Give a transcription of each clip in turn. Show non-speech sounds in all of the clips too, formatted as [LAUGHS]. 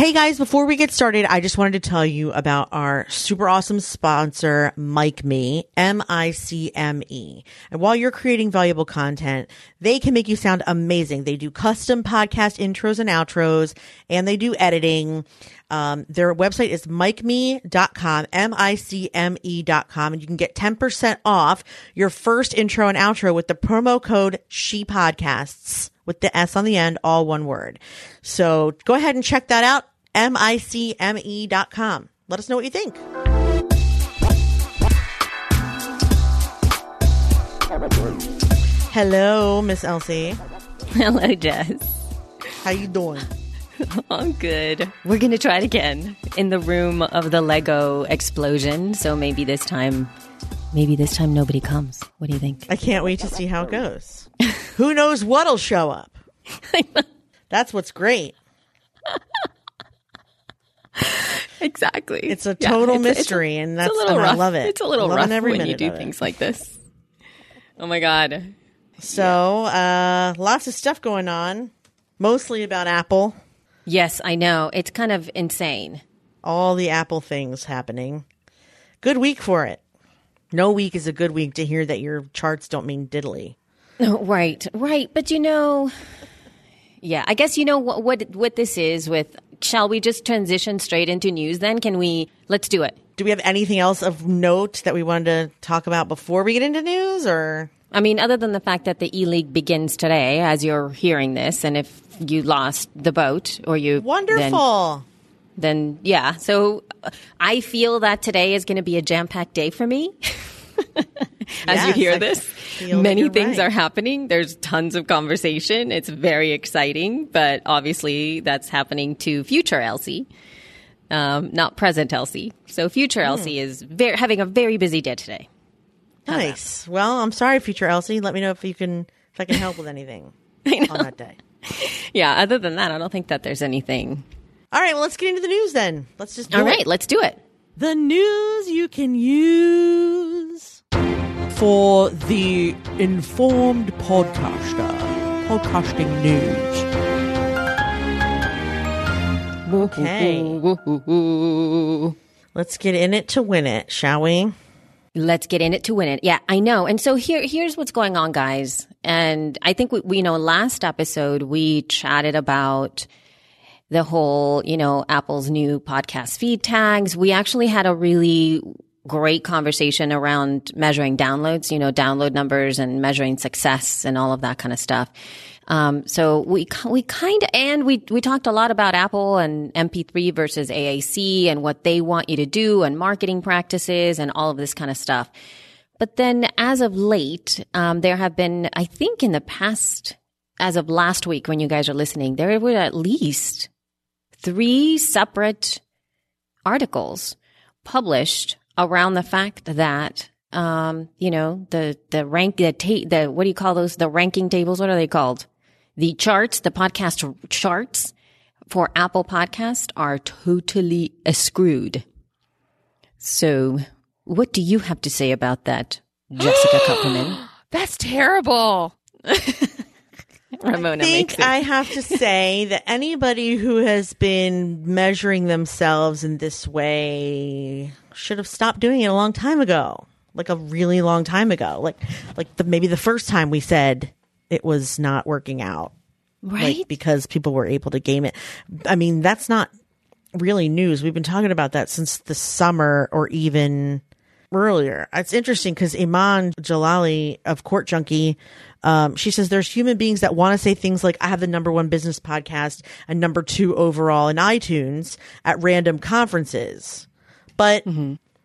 Hey guys, before we get started, I just wanted to tell you about our super awesome sponsor, MicMe, M-I-C-M-E. And while you're creating valuable content, they can make you sound amazing. They do custom podcast intros and outros, and they do editing. Um, their website is micme.com, M-I-C-M-E.com, and you can get 10% off your first intro and outro with the promo code She Podcasts with the S on the end, all one word. So go ahead and check that out. M-I-C-M-E dot com. Let us know what you think. Hello, Miss Elsie. Hello, Jess. How you doing? [LAUGHS] I'm good. We're going to try it again in the room of the Lego explosion. So maybe this time, maybe this time nobody comes. What do you think? I can't wait to see how it goes. Who knows what'll show up? [LAUGHS] That's what's great. [LAUGHS] [LAUGHS] exactly. It's a total it's, mystery, it's, and that's a little and rough. I love it. It's a little rough every when you do it. things like this. Oh my god. So, uh, lots of stuff going on, mostly about Apple. Yes, I know. It's kind of insane. All the Apple things happening. Good week for it. No week is a good week to hear that your charts don't mean diddly. [LAUGHS] Right, right. But you know, yeah, I guess you know what what what this is. With shall we just transition straight into news? Then can we? Let's do it. Do we have anything else of note that we wanted to talk about before we get into news or? I mean, other than the fact that the E League begins today, as you're hearing this, and if you lost the boat or you Wonderful. then, then yeah. So uh, I feel that today is going to be a jam packed day for me. [LAUGHS] As you hear I this, many things right. are happening. There's tons of conversation. It's very exciting, but obviously that's happening to future Elsie, um, not present Elsie. So future Hmm. Elsie is very, having a very busy day today. Nice. Well, I'm sorry, future Elsie. Let me know if you can, if I can help with anything [LAUGHS] on that day. Yeah. Other than that, I don't think that there's anything. All right. Well, let's get into the news then. Let's just do All it. right, let's do it. The news you can use for the informed podcaster. Podcasting news. Okay. Let's get in it to win it, shall we? Let's get in it to win it. Yeah, I know. And so here, here's what's going on, guys. And I think we, we you know, last episode we chatted about the whole, you know, Apple's new podcast feed tags. We actually had a really great conversation around measuring downloads, you know, download numbers and measuring success and all of that kind of stuff. Um, so we we kind of and we we talked a lot about Apple and MP3 versus AAC and what they want you to do and marketing practices and all of this kind of stuff. But then, as of late, um, there have been, I think, in the past, as of last week, when you guys are listening, there were at least three separate articles published around the fact that um, you know the the rank the ta- the what do you call those the ranking tables? What are they called? The charts, the podcast charts for Apple Podcast are totally screwed. So, what do you have to say about that, Jessica Kupperman? [GASPS] That's terrible. [LAUGHS] Ramona I think. I have to say that anybody who has been measuring themselves in this way should have stopped doing it a long time ago. Like a really long time ago. Like like the maybe the first time we said it was not working out. right? Like because people were able to game it. I mean, that's not really news. We've been talking about that since the summer or even earlier. It's interesting because Iman Jalali of Court Junkie, um, she says there's human beings that want to say things like, I have the number one business podcast and number two overall in iTunes at random conferences. But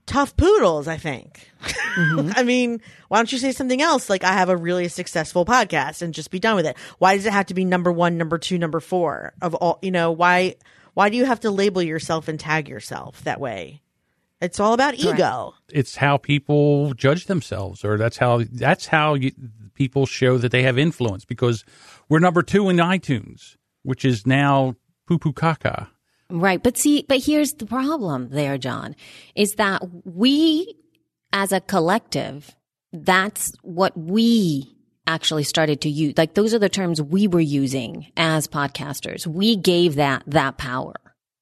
tough poodles, I think. [LAUGHS] I mean, why don't you say something else like I have a really successful podcast and just be done with it? Why does it have to be number one, number two, number four of all, you know, why, Why do you have to label yourself and tag yourself that way? It's all about ego. It's how people judge themselves, or that's how that's how you, people show that they have influence because we're number two in iTunes, which is now poo poo caca. Right. But see, but here's the problem there, John, is that we as a collective, that's what we actually started to use. Like those are the terms we were using as podcasters. We gave that, that power.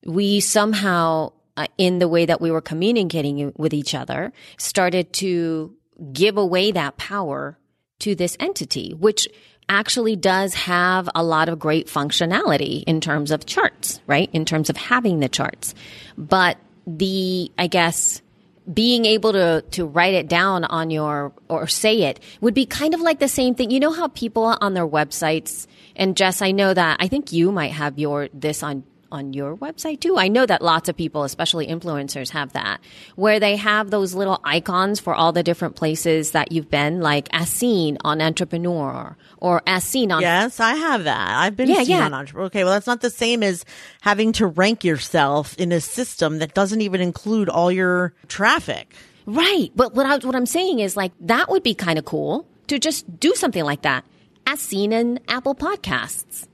We somehow, uh, in the way that we were communicating with each other, started to give away that power to this entity, which actually does have a lot of great functionality in terms of charts, right? In terms of having the charts. But the, I guess, being able to to write it down on your or say it would be kind of like the same thing. You know how people on their websites and Jess, I know that I think you might have your this on on your website too. I know that lots of people, especially influencers, have that where they have those little icons for all the different places that you've been, like as seen on Entrepreneur or as seen on. Yes, I have that. I've been Yeah, seen yeah. on Entrepreneur. Okay, well, that's not the same as having to rank yourself in a system that doesn't even include all your traffic. Right. But what, I, what I'm saying is like that would be kind of cool to just do something like that as seen in Apple Podcasts.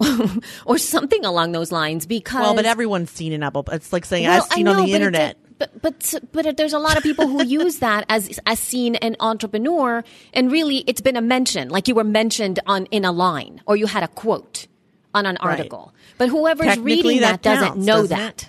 [LAUGHS] or something along those lines because Well, but everyone's seen an Apple. It's like saying Well, I've I seen on know, the but internet. But but but there's a lot of people who [LAUGHS] use that as as seen an entrepreneur, and really it's been a mention, like you were mentioned on in a line or you had a quote on an Right. article. But whoever's reading that that, doesn't know doesn't that. it?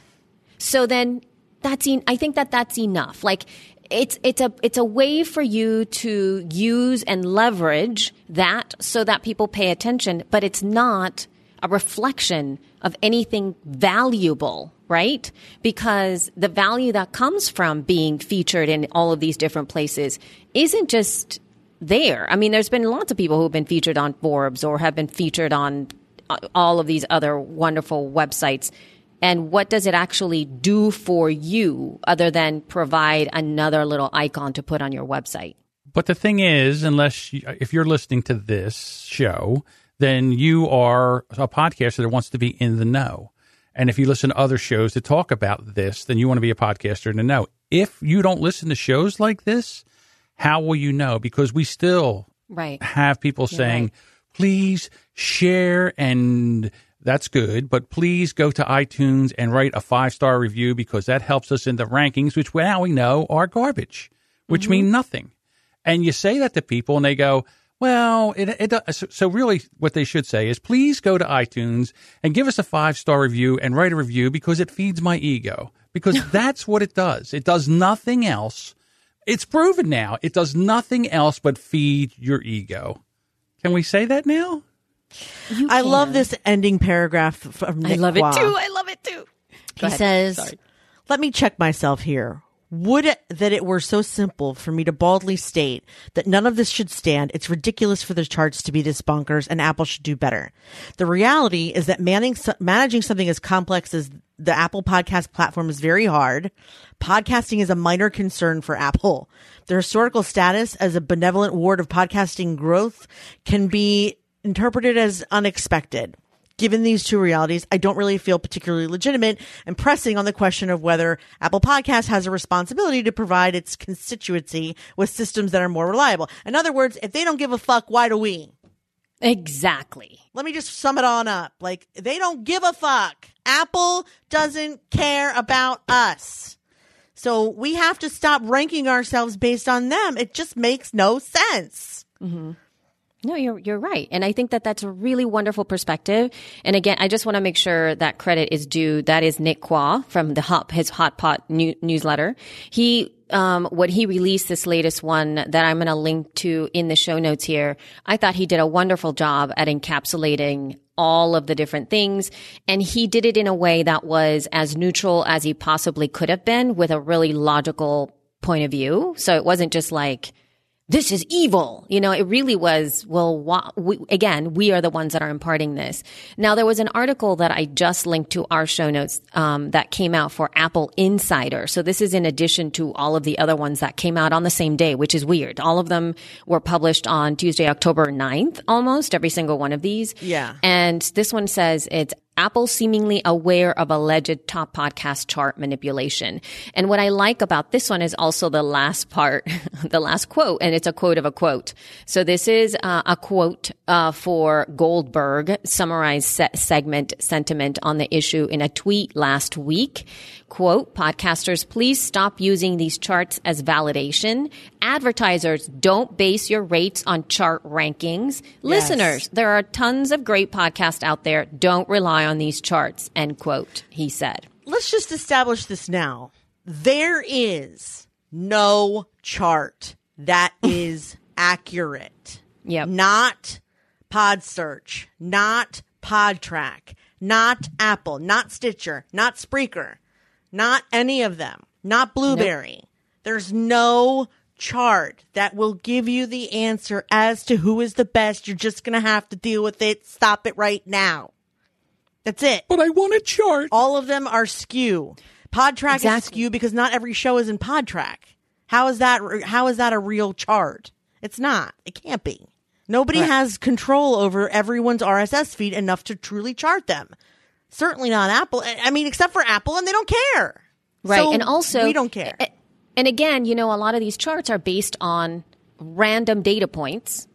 So then that's en- I think that that's enough. Like it's it's a it's a way for you to use and leverage that so that people pay attention, but it's not a reflection of anything valuable, right? Because the value that comes from being featured in all of these different places isn't just there. I mean, there's been lots of people who've been featured on Forbes or have been featured on uh, all of these other wonderful websites. And what does it actually do for you other than provide another little icon to put on your website? But the thing is, unless you, if you're listening to this show, then you are a podcaster that wants to be in the know. And if you listen to other shows that talk about this, then you want to be a podcaster in the know. If you don't listen to shows like this, how will you know? Because we still Right. have people saying, please share and that's good, but please go to iTunes and write a five star review because that helps us in the rankings, which now we know are garbage, which mm-hmm. mean nothing. And you say that to people and they go, well, it, it does. So- So really what they should say is please go to iTunes and give us a five star review and write a review because it feeds my ego because [LAUGHS] that's what it does. It does nothing else. It's proven now. It does nothing else but feed your ego. Can we say that now? You I love this ending paragraph from I Nick love it too. I love it too. He says, Let me check myself here. Would that it were so simple for me to baldly state that none of this should stand. It's ridiculous for the charts to be this bonkers and Apple should do better. The reality is that managing, managing something as complex as the Apple podcast platform is very hard. Podcasting is a minor concern for Apple. Their historical status as a benevolent ward of podcasting growth can be interpreted as unexpected. Given these two realities, I don't really feel particularly legitimate and pressing on the question of whether Apple Podcast has a responsibility to provide its constituency with systems that are more reliable. In other words, if they don't give a fuck, why do we? Exactly. Let me just sum it on up. Like, they don't give a fuck. Apple doesn't care about us. So we have to stop ranking ourselves based on them. It just makes no sense. Mm-hmm. No, you're you're right, and I think that that's a really wonderful perspective. And again, I just want to make sure that credit is due. That is Nick Quah from the Hot his Hot Pod new, newsletter. He um, what he released this latest one that I'm going to link to in the show notes here. I thought he did a wonderful job at encapsulating all of the different things, and he did it in a way that was as neutral as he possibly could have been, with a really logical point of view. So it wasn't just like this is evil. You know, it really was, well, we, again, we are the ones that are imparting this. Now, there was an article that I just linked to our show notes um, that came out for Apple Insider. So this is in addition to all of the other ones that came out on the same day, which is weird. All of them were published on Tuesday, October 9th, almost every single one of these. Yeah. And this one says it's Apple seemingly aware of alleged top podcast chart manipulation. And what I like about this one is also the last part, [LAUGHS] the last quote, and it's a quote of a quote. So this is uh, a quote uh, for Goldberg, summarized se- segment sentiment on the issue in a tweet last week. Quote, podcasters, please stop using these charts as validation. Advertisers, don't base your rates on chart rankings. Listeners, there are tons of great podcasts out there. Don't rely on these charts, end quote, he said. Let's just establish this now. There is no chart that [LAUGHS] is accurate. Yep. Not Pod Search, not Podtrac, not Apple, not Stitcher, not Spreaker, not any of them, not Blubrry. There's no chart that will give you the answer as to who is the best. You're just going to have to deal with it. Stop it right now. That's it. But I want a chart. All of them are skew. Podtrac is Exactly. skew because not every show is in Podtrac. How is that? How is that a real chart? It's not. It can't be. Nobody has control over everyone's RSS feed enough to truly chart them. Certainly not Apple. I mean, except for Apple, and they don't care. Right. So and also, we don't care. And again, you know, a lot of these charts are based on random data points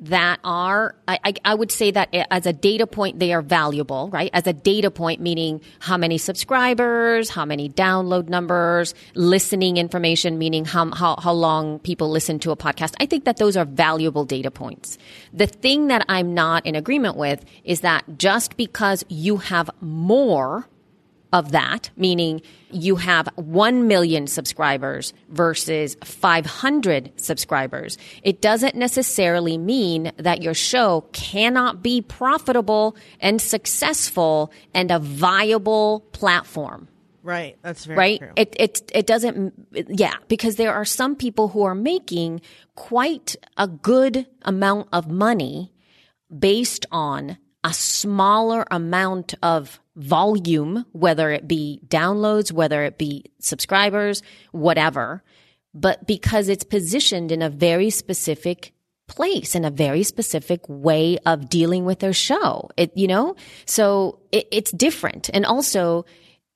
that are, I, I, would say that eh, as a data point, they are valuable, right? As a data point, meaning how many subscribers, how many download numbers, listening information, meaning how, how, how long people listen to a podcast. I think that those are valuable data points. The thing that I'm not in agreement with is that just because you have more of that, meaning you have 1 million subscribers versus 500 subscribers, it doesn't necessarily mean that your show cannot be profitable and successful and a viable platform right. That's very right? true. It it it doesn't. Yeah, because there are some people who are making quite a good amount of money based on a smaller amount of volume, whether it be downloads, whether it be subscribers, whatever. But because it's positioned in a very specific place in a very specific way of dealing with their show. It, you know, so it, it's different. And also,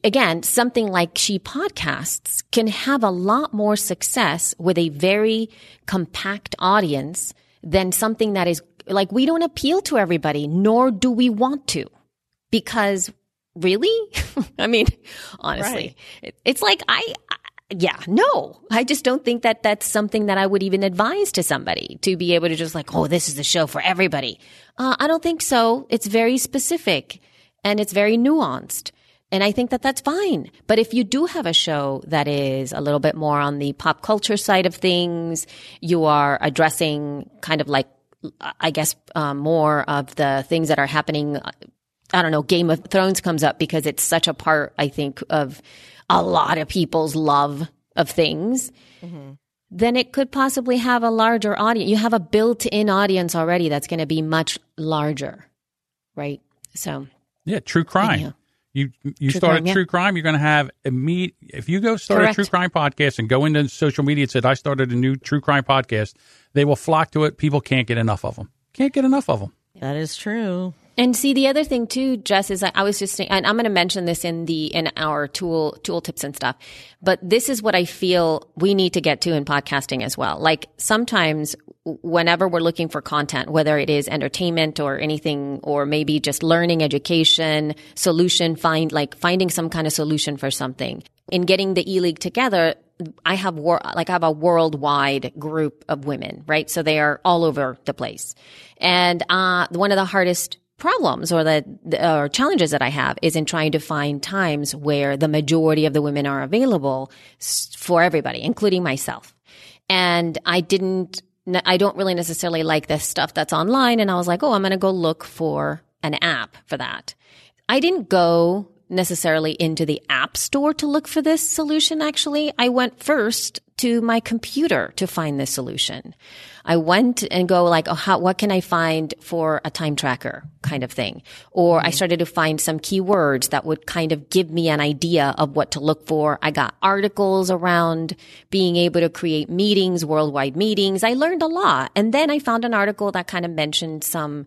again, something like She Podcasts can have a lot more success with a very compact audience than something that is like we don't appeal to everybody, nor do we want to. Because really? [LAUGHS] I mean, honestly, it, it's like I, I yeah, no, I just don't think that that's something that I would even advise to somebody to be able to just like, oh, this is the show for everybody. Uh, I don't think so. It's very specific and it's very nuanced. And I think that that's fine. But if you do have a show that is a little bit more on the pop culture side of things, you are addressing kind of like, I guess, um, more of the things that are happening. I don't know, Game of Thrones comes up because it's such a part, I think, of a lot of people's love of things. Then it could possibly have a larger audience. You have a built in audience already that's going to be much larger. Right. So, Yeah, true crime. Anyhow. You you True start crime, a yeah. true crime, you're going to have immediate. If you go start Correct. a true crime podcast and go into social media and said I started a new true crime podcast, they will flock to it. People can't get enough of them. Can't get enough of them. that is true. And see, the other thing too, Jess, is I, I was just saying, and I'm going to mention this in the in our tool tool tips and stuff. But this is what I feel we need to get to in podcasting as well. Like sometimes, whenever we're looking for content, whether it is entertainment or anything, or maybe just learning, education, solution, find like finding some kind of solution for something. In getting the e league together, I have wor- like I have a worldwide group of women, right? So they are all over the place, and uh, one of the hardest problems or the or challenges that I have is in trying to find times where the majority of the women are available for everybody, including myself. And I didn't, I don't really necessarily like this stuff that's online. And I was like, oh, I'm going to go look for an app for that. I didn't go necessarily into the app store to look for this solution. Actually, I went first to my computer to find this solution. I went and go like, oh, how, what can I find for a time tracker kind of thing? Or I mm-hmm. started to find some keywords that would kind of give me an idea of what to look for. I got articles around being able to create meetings, worldwide meetings. I learned a lot. And then I found an article that kind of mentioned some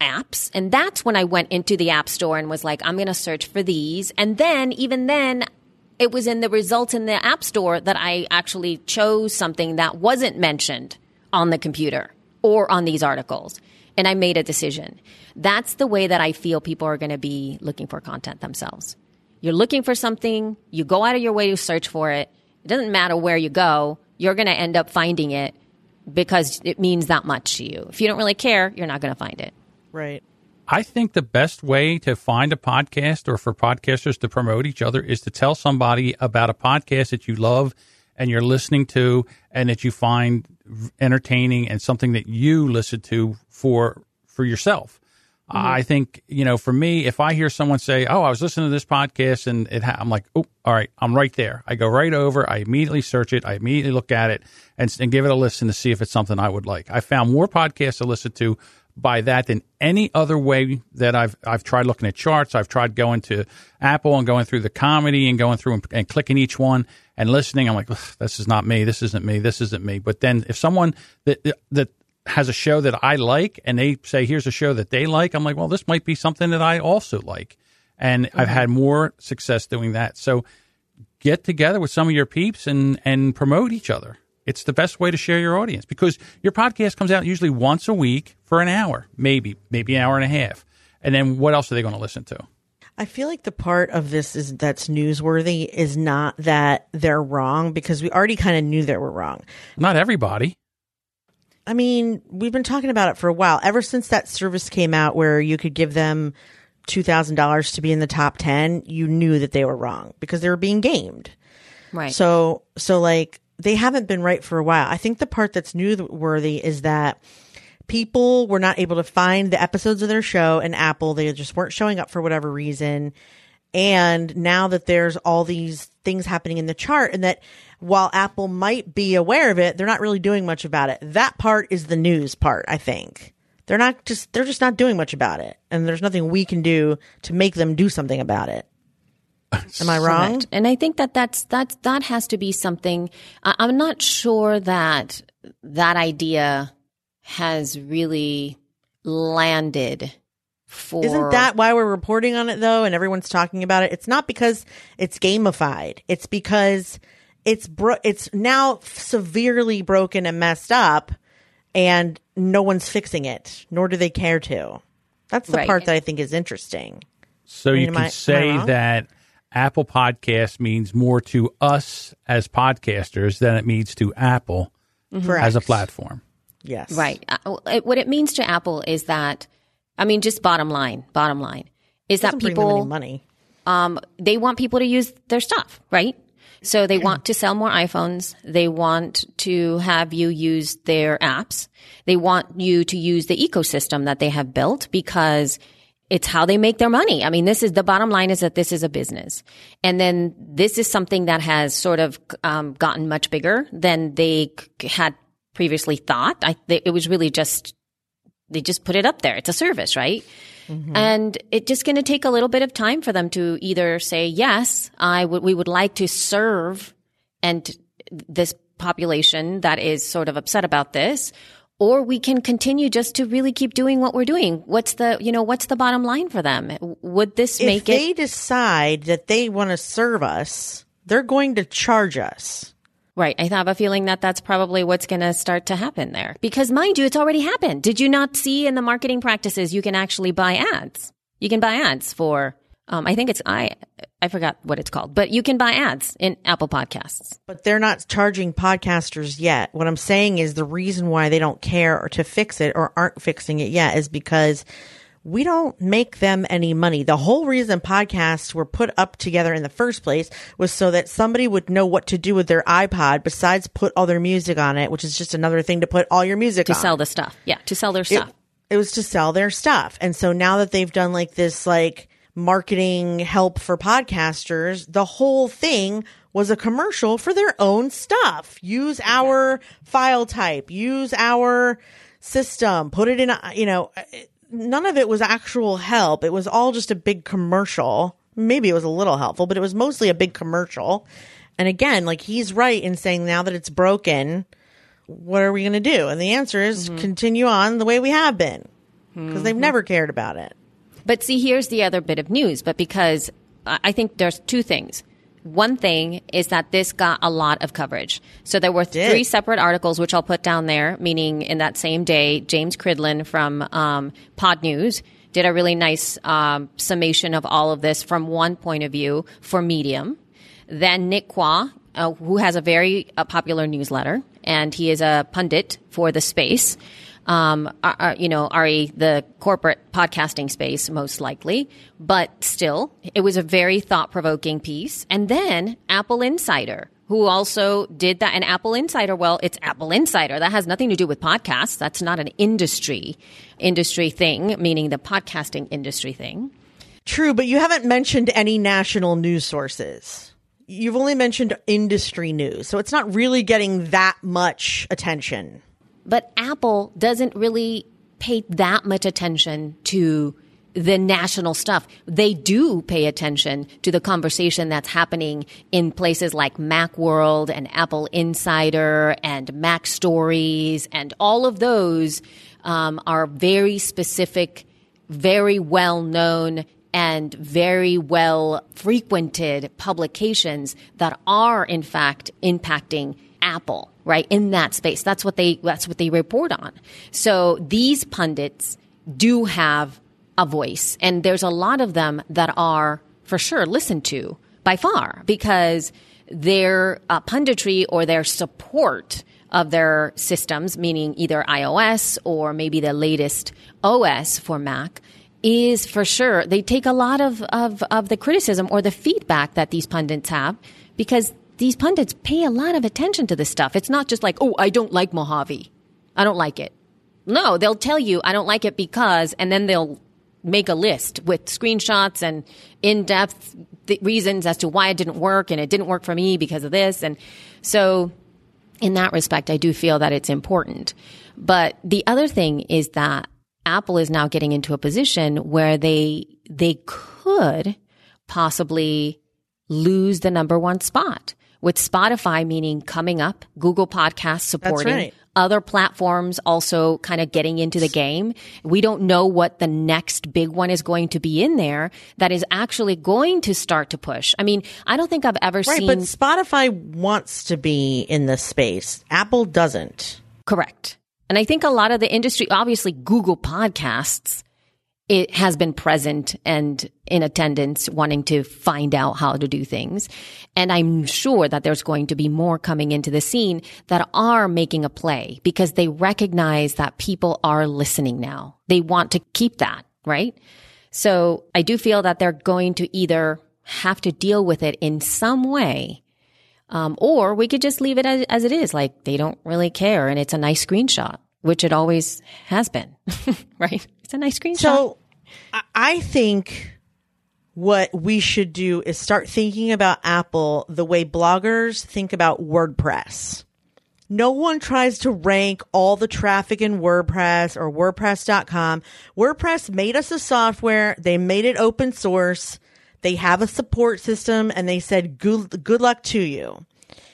apps. And that's when I went into the app store and was like, I'm going to search for these. And then, even then, it was in the results in the app store that I actually chose something that wasn't mentioned on the computer or on these articles. And I made a decision. That's the way that I feel people are going to be looking for content themselves. You're looking for something, you go out of your way to search for it. It doesn't matter where you go, you're going to end up finding it because it means that much to you. If you don't really care, you're not going to find it. Right. I think the best way to find a podcast or for podcasters to promote each other is to tell somebody about a podcast that you love and you're listening to and that you find entertaining and something that you listen to for for yourself. Mm-hmm. I think, you know, for me, if I hear someone say, "Oh, I was listening to this podcast," and it, ha-, I'm like, "Oh, all right, I'm right there." I go right over. I immediately search it. I immediately look at it and, and give it a listen to see if it's something I would like. I found more podcasts to listen to by that than any other way that I've I've tried looking at charts. I've tried going to Apple and going through the comedy and going through and, and clicking each one and listening. I'm like, this is not me. This isn't me. This isn't me. But then if someone that that has a show that I like and they say here's a show that they like, I'm like, well, this might be something that I also like. And mm-hmm. I've had more success doing that. So get together with some of your peeps and and promote each other. It's the best way to share your audience because your podcast comes out usually once a week for an hour, maybe, maybe an hour and a half. And then what else are they going to listen to? I feel like the part of this is that's newsworthy is not that they're wrong because we already kind of knew they were wrong. Not everybody. I mean, we've been talking about it for a while. Ever since that service came out where you could give them $2,000 to be in the top 10, you knew that they were wrong because they were being gamed. Right. So, so like they haven't been right for a while. I think the part that's newsworthy is that people were not able to find the episodes of their show and Apple, they just weren't showing up for whatever reason. And now that there's all these things happening in the chart and that while Apple might be aware of it, they're not really doing much about it. That part is the news part, I think. They're not just, they're just not doing much about it. And there's nothing we can do to make them do something about it. [LAUGHS] Am I wrong? Correct. And I think that that's that that has to be something. I, I'm not sure that that idea has really landed. For Isn't that why we're reporting on it though, and everyone's talking about it? It's not because it's gamified. It's because it's bro- it's now severely broken and messed up, and no one's fixing it, nor do they care to. That's the Right. part that I think is interesting. So I mean, you can I- say that Apple Podcast means more to us as podcasters than it means to Apple Correct. as a platform. Yes. Right. Uh, What it means to Apple is that, I mean, just bottom line, bottom line is that Doesn't bring them any people, money. um, they want people to use their stuff, right? So they want to sell more iPhones. They want to have you use their apps. They want you to use the ecosystem that they have built because it's how they make their money. I mean, this is the bottom line is that this is a business. And then this is something that has sort of um, gotten much bigger than they c- had previously thought. I, they, it was really just, they just put it up there. It's a service, right? Mm-hmm. And it's just going to take a little bit of time for them to either say, yes, I would, we would like to serve and this population that is sort of upset about this, or we can continue just to really keep doing what we're doing. What's the, you know, what's the bottom line for them? Would this If make it? If they decide that they want to serve us, they're going to charge us. Right. I have a feeling that that's probably what's going to start to happen there. Because mind you, it's already happened. Did you not see in the marketing practices you can actually buy ads? You can buy ads for, um, I think it's, I, I forgot what it's called, but you can buy ads in Apple Podcasts. But they're not charging podcasters yet. What I'm saying is the reason why they don't care or to fix it or aren't fixing it yet is because we don't make them any money. The whole reason podcasts were put up together in the first place was so that somebody would know what to do with their iPod besides put all their music on it, which is just another thing to put all your music To on. sell the stuff. Yeah. To sell their stuff. it was to sell their stuff. And so now that they've done like this like marketing help for podcasters, the whole thing was a commercial for their own stuff. Use our file type, use our system, put it in, a, you know, none of it was actual help. It was all just a big commercial. Maybe it was a little helpful, but it was mostly a big commercial. And again, like he's right in saying now that it's broken, what are we going to do? And the answer is mm-hmm. continue on the way we have been. because they've mm-hmm. never cared about it. But see, here's the other bit of news. But because I I think there's two things. One thing is that this got a lot of coverage. So there were Did. three separate articles, which I'll put down there, meaning in that same day, James Cridland from um, Podnews did a really nice um, summation of all of this from one point of view for Medium. Then Nick Quah, uh, who has a very uh, popular newsletter, and he is a pundit for the space. Um, uh, uh, you know, RE, the corporate podcasting space, most likely, but still, it was a very thought provoking piece. And then Apple Insider, who also did that. And Apple Insider, well, it's Apple Insider. That has nothing to do with podcasts. That's not an industry, industry thing, meaning the podcasting industry thing. True, but you haven't mentioned any national news sources. You've only mentioned industry news, so it's not really getting that much attention. But Apple doesn't really pay that much attention to the national stuff. They do pay attention to the conversation that's happening in places like Macworld and Apple Insider and MacStories and all of those um, are very specific, very well known and very well frequented publications that are in fact impacting Apple, right? In that space. That's what they that's what they report on. So these pundits do have a voice and there's a lot of them that are for sure listened to by far because their uh, punditry or their support of their systems, meaning either iOS or maybe the latest OS for Mac, is for sure they take a lot of, of, of the criticism or the feedback that these pundits have because these pundits pay a lot of attention to this stuff. It's not just like, oh, I don't like Mojave. I don't like it. No, they'll tell you I don't like it because, and then they'll make a list with screenshots and in-depth th- reasons as to why it didn't work and it didn't work for me because of this. And so in that respect, I do feel that it's important. But the other thing is that Apple is now getting into a position where they, they could possibly lose the number one spot with Spotify meaning coming up, Google Podcasts supporting, right. other platforms also kind of getting into the game. We don't know what the next big one is going to be in there that is actually going to start to push. I mean, I don't think I've ever Right, seen but Spotify wants to be in this space. Apple doesn't. Correct. And I think a lot of the industry, obviously Google Podcasts, it has been present and in attendance wanting to find out how to do things. And I'm sure that there's going to be more coming into the scene that are making a play because they recognize that people are listening now. They want to keep that, right? So I do feel that they're going to either have to deal with it in some way um, or we could just leave it as, as it is. Like they don't really care and it's a nice screenshot, which it always has been, [LAUGHS] right? It's a nice screenshot. So I- think what we should do is start thinking about Apple the way bloggers think about WordPress. No one tries to rank all the traffic in WordPress or WordPress.com. WordPress made us a software. They made it open source. They have a support system and they said, good, good luck to you.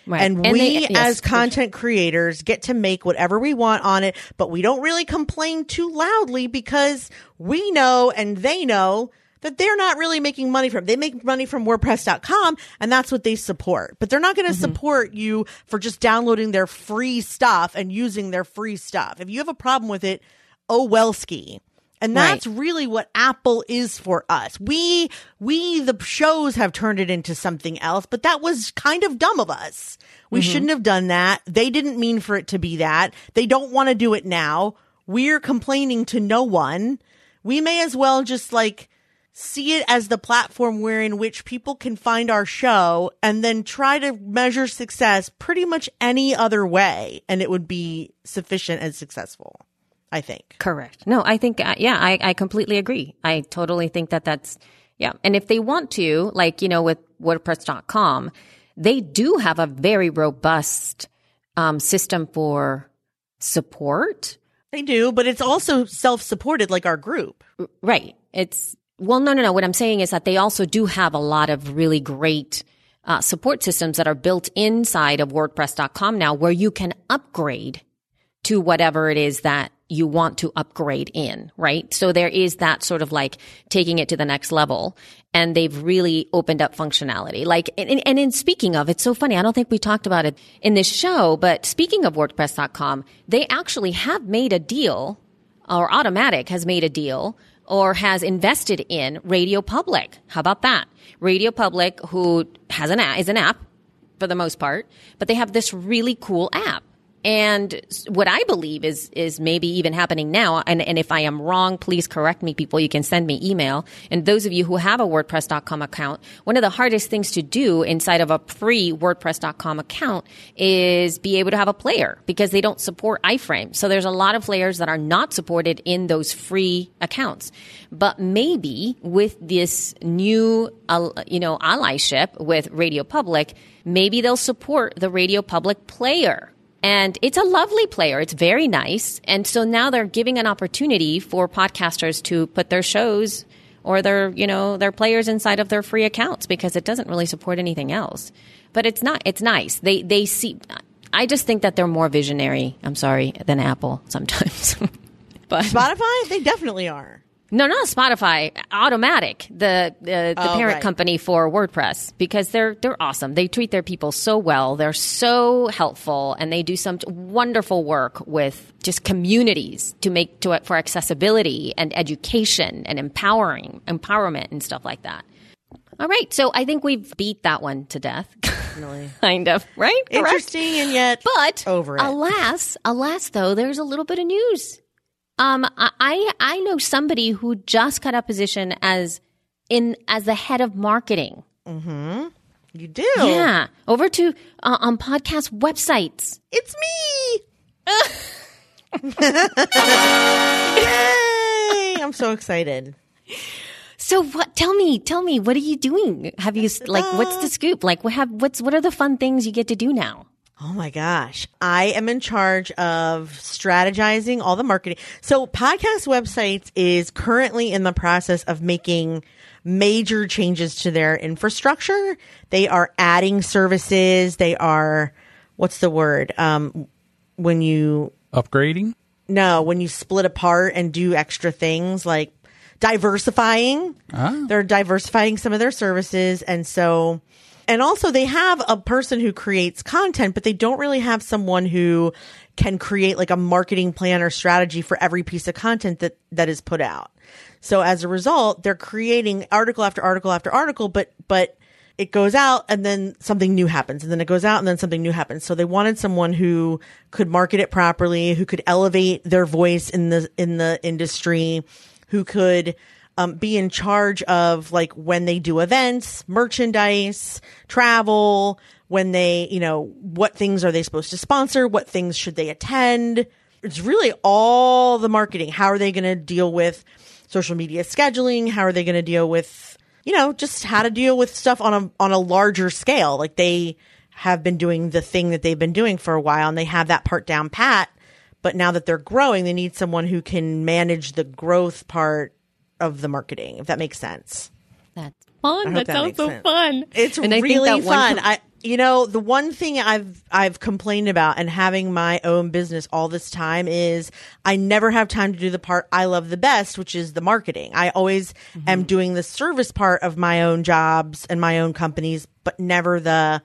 Right. And, they- we, yes, as content creators, get to make whatever we want on it, but we don't really complain too loudly because we know and they know that they're not really making money from. They make money from WordPress.com, and that's what they support. But they're not going to Mm-hmm. support you for just downloading their free stuff and using their free stuff. If you have a problem with it, oh well ski. And that's really what Apple is for us. We, we, the shows have turned it into something else, but that was kind of dumb of us. We mm-hmm. shouldn't have done that. They didn't mean for it to be that. They don't want to do it now. We're complaining to no one. We may as well just like see it as the platform where in which people can find our show and then try to measure success pretty much any other way and it would be sufficient and successful. I think. Correct. No, I think, uh, yeah, I, I completely agree. I totally think that that's, yeah. And if they want to, like, you know, with WordPress.com, they do have a very robust um, system for support. They do, but it's also self-supported like our group. Right. It's, well, no, no, no. What I'm saying is that they also do have a lot of really great uh, support systems that are built inside of WordPress.com now where you can upgrade to whatever it is that you want to upgrade in, right? So there is that sort of like taking it to the next level and they've really opened up functionality. Like, and, and in speaking of, it's so funny. I don't think we talked about it in this show, but speaking of WordPress.com, they actually have made a deal or Automattic has made a deal or has invested in RadioPublic. How about that? RadioPublic, who has an app, is an app for the most part, but they have this really cool app. And what I believe is is maybe even happening now, and, and if I am wrong, please correct me, people. You can send me email. And those of you who have a WordPress.com account, one of the hardest things to do inside of a free WordPress.com account is be able to have a player because they don't support iframe. So there's a lot of players that are not supported in those free accounts. But maybe with this new, uh, you know, allyship with RadioPublic, maybe they'll support the RadioPublic player and it's a lovely player. It's very nice. And so now they're giving an opportunity for podcasters to put their shows or their, you know, their players inside of their free accounts because it doesn't really support anything else. But it's not, it's nice. They, they see, I just think that they're more visionary, I'm sorry, than Apple sometimes. [LAUGHS] but Spotify, they definitely are. No, not Spotify, Automattic, the the, the Oh, parent right. company for WordPress, because they're they're awesome. They treat their people so well. They're so helpful, and they do some wonderful work with just communities to make to for accessibility and education and empowering empowerment and stuff like that. All right, so I think we've beat that one to death, [LAUGHS] kind of right. Correct? Interesting and yet But over it. alas, alas, though, there's a little bit of news. Um, I I know somebody who just got a position as in as the head of marketing. Hmm. you do. Yeah, over to uh, on podcast websites. It's me. [LAUGHS] Yay! I'm so excited. So what? Tell me, tell me, what are you doing? Have you like what's the scoop? Like what have what's what are the fun things you get to do now? Oh my gosh. I am in charge of strategizing all the marketing. So podcast websites is currently in the process of making major changes to their infrastructure. They are adding services. They are, what's the word? Um, when you, Upgrading? no, when you split apart and do extra things like diversifying. They're diversifying some of their services. And so, and also they have a person who creates content, but they don't really have someone who can create like a marketing plan or strategy for every piece of content that, that is put out. So as a result, they're creating article after article after article, but, but it goes out and then something new happens and then it goes out and then something new happens. So they wanted someone who could market it properly, who could elevate their voice in the, in the industry, who could, um, be in charge of like when they do events, merchandise, travel, when they, you know, what things are they supposed to sponsor? What things should they attend? It's really all the marketing. How are they going to deal with social media scheduling? How are they going to deal with, you know, just how to deal with stuff on a, on a larger scale? Like they have been doing the thing that they've been doing for a while and they have that part down pat. But now that they're growing, they need someone who can manage the growth part of the marketing, if that makes sense. That's Fun. That, that sounds so sense. fun. It's And really fun. per- I you know, the one thing I've I've complained about and having my own business all this time is I never have time to do the part I love the best, which is the marketing. I always Mm-hmm. am doing the service part of my own jobs and my own companies, but never the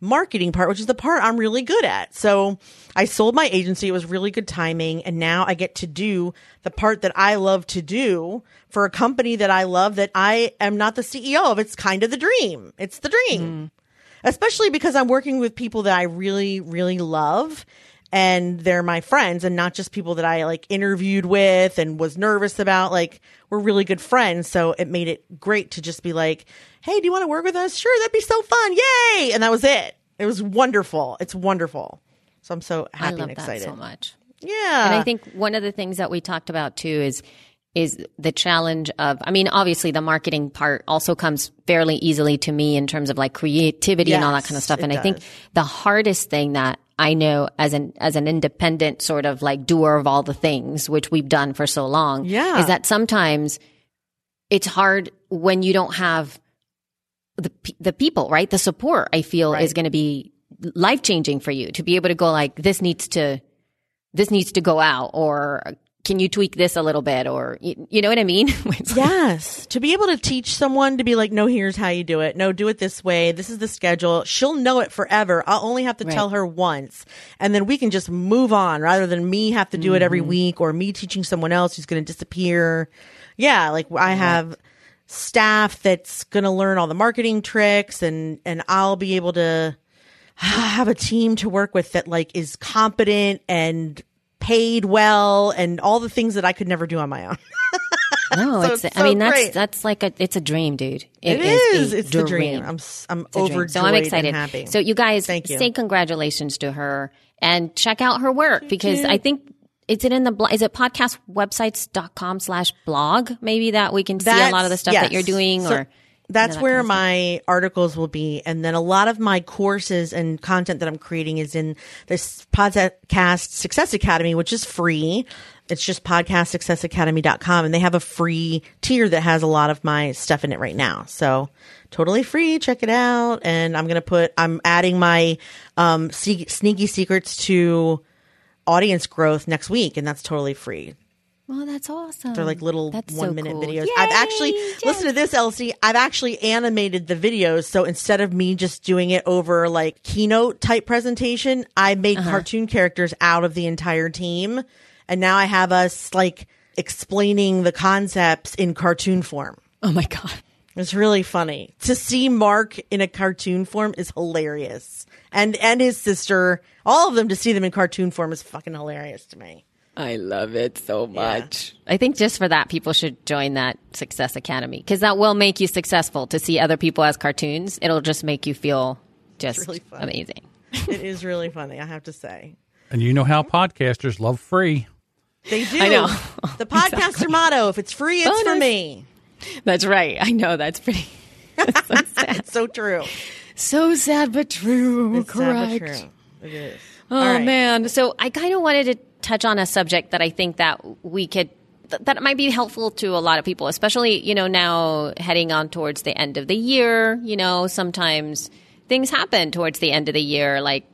marketing part, which is the part I'm really good at. So I sold my agency. It was really good timing. And now I get to do the part that I love to do for a company that I love that I am not the CEO of. It's kind of the dream. It's the dream, mm. especially because I'm working with people that I really, really love. And they're my friends and not just people that I like interviewed with and was nervous about. Like, we're really good friends. So it made it great to just be like, Hey, do you want to work with us? Sure. That'd be so fun. Yay. And that was it. It was wonderful. It's wonderful. So I'm so I happy love and that excited. so much. Yeah. And I think one of the things that we talked about too is is the challenge of I mean obviously the marketing part also comes fairly easily to me in terms of like creativity and all that kind of stuff and I think the hardest thing that I know as an as an independent sort of like doer of all the things which we've done for so long Yeah. is that sometimes it's hard when you don't have the the people, right? The support I feel is going to be life changing for you to be able to go like this needs to this needs to go out or can you tweak this a little bit or you, you know what I mean? [LAUGHS] Yes. To be able to teach someone to be like, no, here's how you do it. No, do it this way. This is the schedule. She'll know it forever. I'll only have to Right. tell her once. And then we can just move on rather than me have to do it Mm-hmm. every week or me teaching someone else who's going to disappear. Yeah. Like I have staff that's going to learn all the marketing tricks and, and I'll be able to [SIGHS] have a team to work with that like is competent and paid well and all the things that I could never do on my own. [LAUGHS] No, So it's, it's I mean, so that's, great. that's like a, it's a dream, dude. It is is. a It's the dream. I'm I'm It's overjoyed So I'm excited. and happy. So you guys Thank you. say congratulations to her and check out her work because I think is it in the? Is it podcastwebsites.com slash blog? Maybe that we can see a lot of the stuff that you're doing So or that's that where kind of stuff. my articles will be. And then a lot of my courses and content that i'm creating is in this podcast success academy which is free. It's just podcastsuccessacademy.com and they have a free tier that has a lot of my stuff in it right now. So totally free. Check it out. And i'm gonna put i'm adding my um sneaky secrets to audience growth next week. And that's totally free Oh, that's awesome. they're like little That's so one minute cool. videos. Yay, I've actually Jen. listen to this, Elsie. I've actually animated the videos. So instead of me just doing it over like keynote type presentation, I made Uh-huh. cartoon characters out of the entire team. And now I have us like explaining the concepts in cartoon form. Oh my God. It's really funny to see Mark in a cartoon form is hilarious, and and his sister, all of them to see them in cartoon form is fucking hilarious to me. I love it so much. I think just for that, people should join that Success Academy because that will make you successful to see other people as cartoons. It'll just make you feel just really fun. amazing. [LAUGHS] It is really funny, I have to say. And you know how podcasters love free. They do. I know. The podcaster motto: if it's free, it's for me. That's right. I know that's pretty. [LAUGHS] [LAUGHS] It's so true. So sad, but true. It's sad but true. It is. Oh All right. man. So I kind of wanted to touch on a subject that I think that we could th- that might be helpful to a lot of people, especially, you know, now heading on towards the end of the year, you know, sometimes things happen towards the end of the year like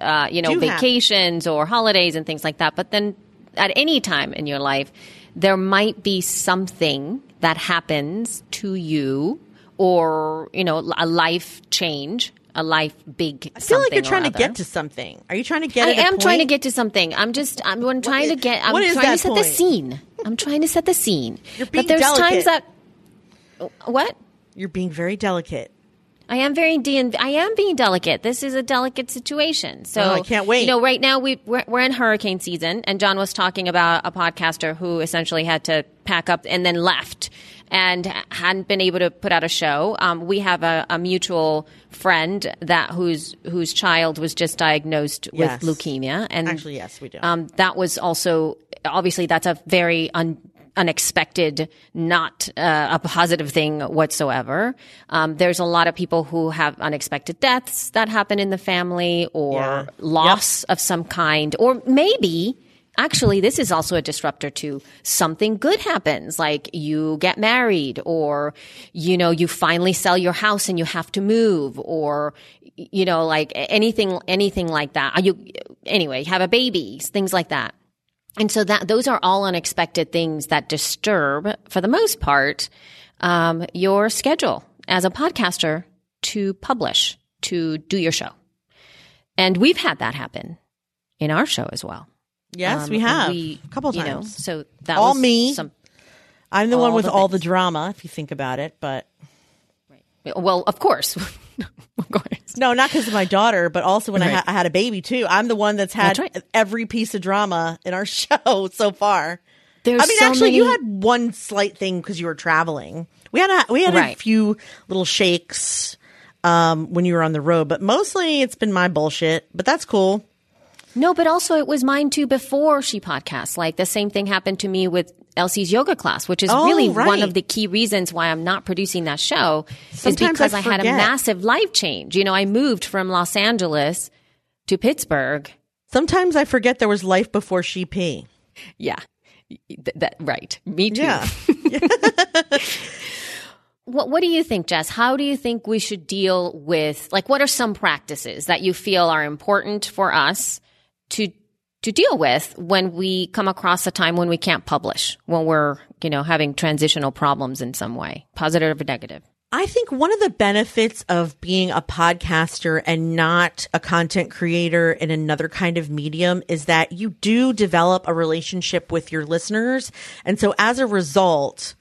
uh, you know, Do happen. vacations or holidays and things like that. But then at any time in your life, there might be something that happens to you or, you know, a life change, a life big I feel like you're trying to get to something. Are you trying to get? I am trying to get to something. I'm just I'm, I'm trying to is- get I'm what is trying to set the scene. I'm trying to set the scene. [LAUGHS] You're being but there's delicate. times that what? You're being very delicate. I am very de- I am being delicate. This is a delicate situation. So Oh, I can't wait. You know, right now we we're, we're in hurricane season, and John was talking about a podcaster who essentially had to pack up and then left and hadn't been able to put out a show. Um, we have a, a mutual friend that whose whose child was just diagnosed Yes. with leukemia, and Actually, yes, we do. um, that was also obviously that's a very un, unexpected, not uh, a positive thing whatsoever. Um, there's a lot of people who have unexpected deaths that happen in the family or Yeah. loss of some kind, or maybe. Actually, this is also a disruptor to something good happens, like you get married, or you know you finally sell your house and you have to move, or you know like anything anything like that. You anyway have a baby, things like that. And so that those are all unexpected things that disturb, for the most part, um, your schedule as a podcaster to publish, to do your show. And we've had that happen in our show as well. Yes, Um, we have we- a couple you times. know, so that All was me. Some, I'm the one with the all the drama, if you think about it. But well, of course, [LAUGHS] of course. no, not because of my daughter, but also when I, ha- I had a baby too. I'm the one that's had That's right. every piece of drama in our [LAUGHS] show so far. There's I mean, so actually, you had one slight thing because you were traveling. We had a we had a few little shakes um, when you were on the road, but mostly it's been my bullshit. But that's cool. No, but also it was mine too before she podcasts. Like the same thing happened to me with Elsie's yoga class, which is Oh, really right. one of the key reasons why I'm not producing that show Sometimes is because I I, had a massive life change. You know, I moved from Los Angeles to Pittsburgh. Sometimes I forget there was life before she pee. Yeah. Th- that right. Me too. Yeah. [LAUGHS] [LAUGHS] What What do you think, Jess? How do you think we should deal with like what are some practices that you feel are important for us to to deal with when we come across a time when we can't publish, when we're, you know, having transitional problems in some way, positive or negative? I think one of the benefits of being a podcaster and not a content creator in another kind of medium is that you do develop a relationship with your listeners. And so as a result,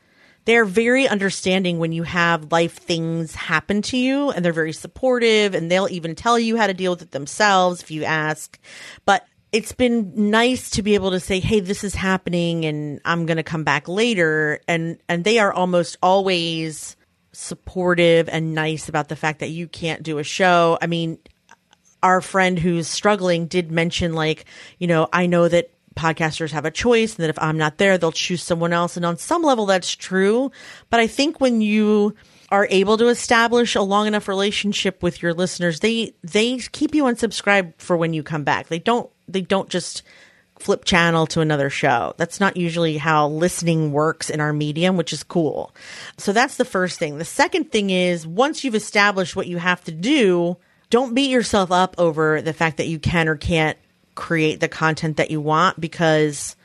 they're very understanding when you have life things happen to you and they're very supportive and they'll even tell you how to deal with it themselves if you ask. But it's been nice to be able to say, Hey, this is happening and I'm going to come back later. And, and they are almost always supportive and nice about the fact that you can't do a show. I mean, our friend who's struggling did mention like, you know, I know that podcasters have a choice and that if I'm not there, they'll choose someone else. And on some level, that's true. But I think when you are able to establish a long enough relationship with your listeners, they, they keep you unsubscribed for when you come back. They don't, they don't just flip channel to another show. That's not usually how listening works in our medium, which is cool. So that's the first thing. The second thing is once you've established what you have to do, don't beat yourself up over the fact that you can or can't create the content that you want because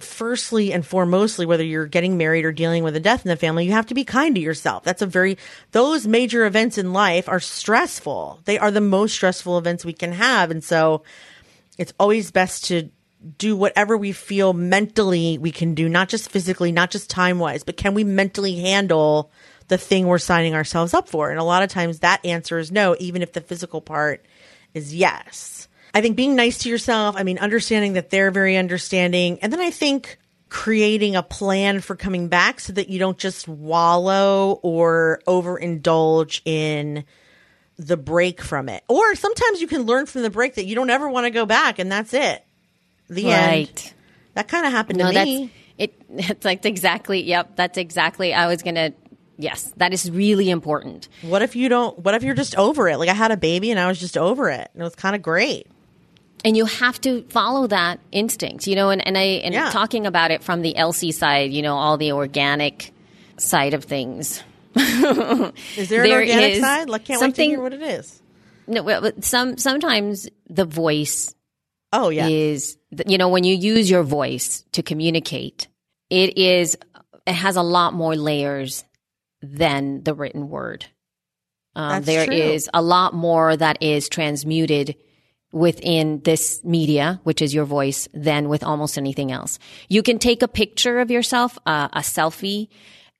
firstly and foremostly whether you're getting married or dealing with a death in the family you have to be kind to yourself that's a very those major events in life are stressful they are the most stressful events we can have and so it's always best to do whatever we feel mentally we can do, not just physically, not just time wise, but can we mentally handle the thing we're signing ourselves up for? And a lot of times that answer is no, even if the physical part is yes. I think being nice to yourself, I mean, understanding that they're very understanding. And then I think creating a plan for coming back so that you don't just wallow or overindulge in the break from it. Or sometimes you can learn from the break that you don't ever want to go back and that's it the right. end. That kind of happened no, to me. That's, it, it's like exactly, yep, that's exactly, I was going to, yes, that is really important. What if you don't, what if you're just over it? Like I had a baby and I was just over it and it was kind of great. And you have to follow that instinct, you know, and, and I, and yeah. talking about it from the Elsie side, you know, all the organic side of things. [LAUGHS] is there an there organic side? Like, can't wait to hear what it is. No, some sometimes the voice Oh, yeah. Is, you know, when you use your voice to communicate, it is, it has a lot more layers than the written word. Um, there true. is a lot more that is transmuted within this media, which is your voice, than with almost anything else. You can take a picture of yourself, uh, a selfie,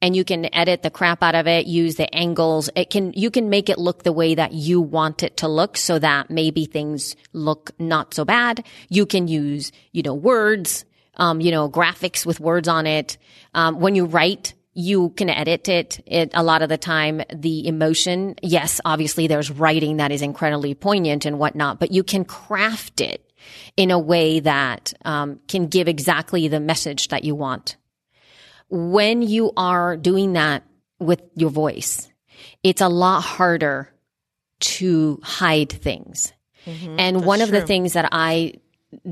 and you can edit the crap out of it, use the angles. It can, you can make it look the way that you want it to look so that maybe things look not so bad. You can use, you know, words, um, you know, graphics with words on it. Um, when you write, you can edit it. It, a lot of the time, the emotion, yes, obviously there's writing that is incredibly poignant and whatnot, but you can craft it in a way that, um, can give exactly the message that you want when you are doing that with your voice, it's a lot harder to hide things. Mm-hmm, and one of true. the things that I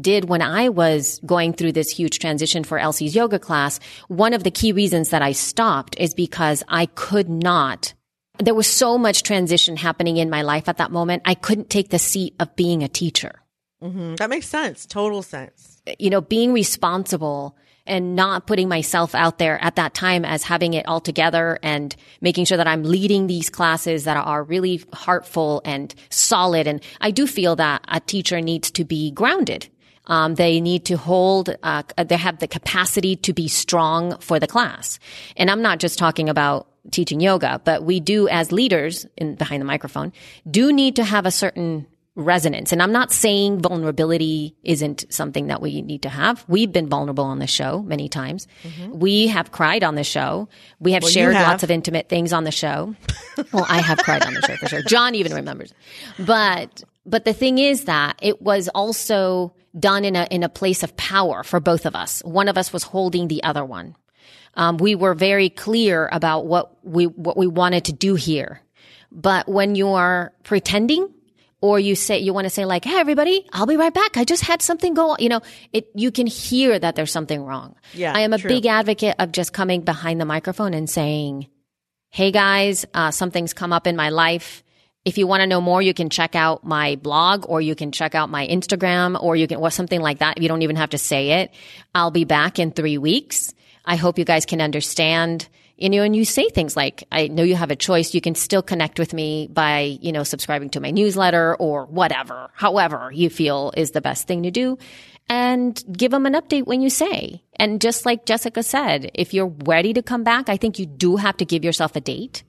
did when I was going through this huge transition for Elsie's yoga class, one of the key reasons that I stopped is because I could not there was so much transition happening in my life at that moment. I couldn't take the seat of being a teacher. Mm-hmm. That makes sense. Total sense. You know, being responsible and not putting myself out there at that time as having it all together and making sure that I'm leading these classes that are really heartful and solid. And I do feel that a teacher needs to be grounded. Um, they need to hold, uh, they have the capacity to be strong for the class. And I'm not just talking about teaching yoga, but we do as leaders in behind the microphone do need to have a certain resonance. And I'm not saying vulnerability isn't something that we need to have. We've been vulnerable on the show many times. Mm-hmm. We have cried on the show. We have well, shared have. lots of intimate things on the show. [LAUGHS] well, I have cried on the show for sure. John even remembers. But but the thing is that it was also done in a in a place of power for both of us. One of us was holding the other one. Um, we were very clear about what we what we wanted to do here. But when you are pretending or you say you want to say like hey everybody i'll be right back i just had something go on you know it you can hear that there's something wrong yeah i am a true. big advocate of just coming behind the microphone and saying hey guys uh, something's come up in my life If you want to know more, you can check out my blog or you can check out my Instagram or you can, or something like that. You don't even have to say it. I'll be back in three weeks. I hope you guys can understand you know, and you say things like, I know you have a choice. You can still connect with me by, you know, subscribing to my newsletter or whatever, however you feel is the best thing to do and give them an update when you say. And just like Jessica said, if you're ready to come back, I think you do have to give yourself a date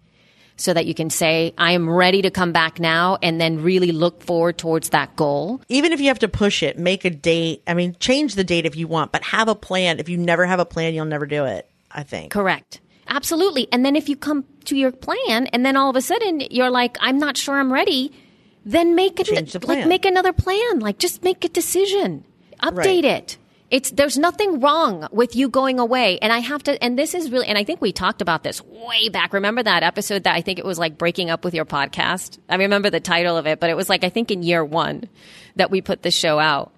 so that you can say, I am ready to come back now and then really look forward towards that goal. Even if you have to push it, make a date. I mean, change the date if you want, but have a plan. If you never have a plan, you'll never do it, I think. Correct. Absolutely. And then if you come to your plan and then all of a sudden you're like, I'm not sure I'm ready, then make a, Change like make another plan. Like just make a decision. Update Right. it. It's there's nothing wrong with you going away. And I have to and this is really and I think we talked about this way back. Remember that episode that I think it was like breaking up with your podcast? I remember the title of it, but it was like I think in year 1 that we put the show out.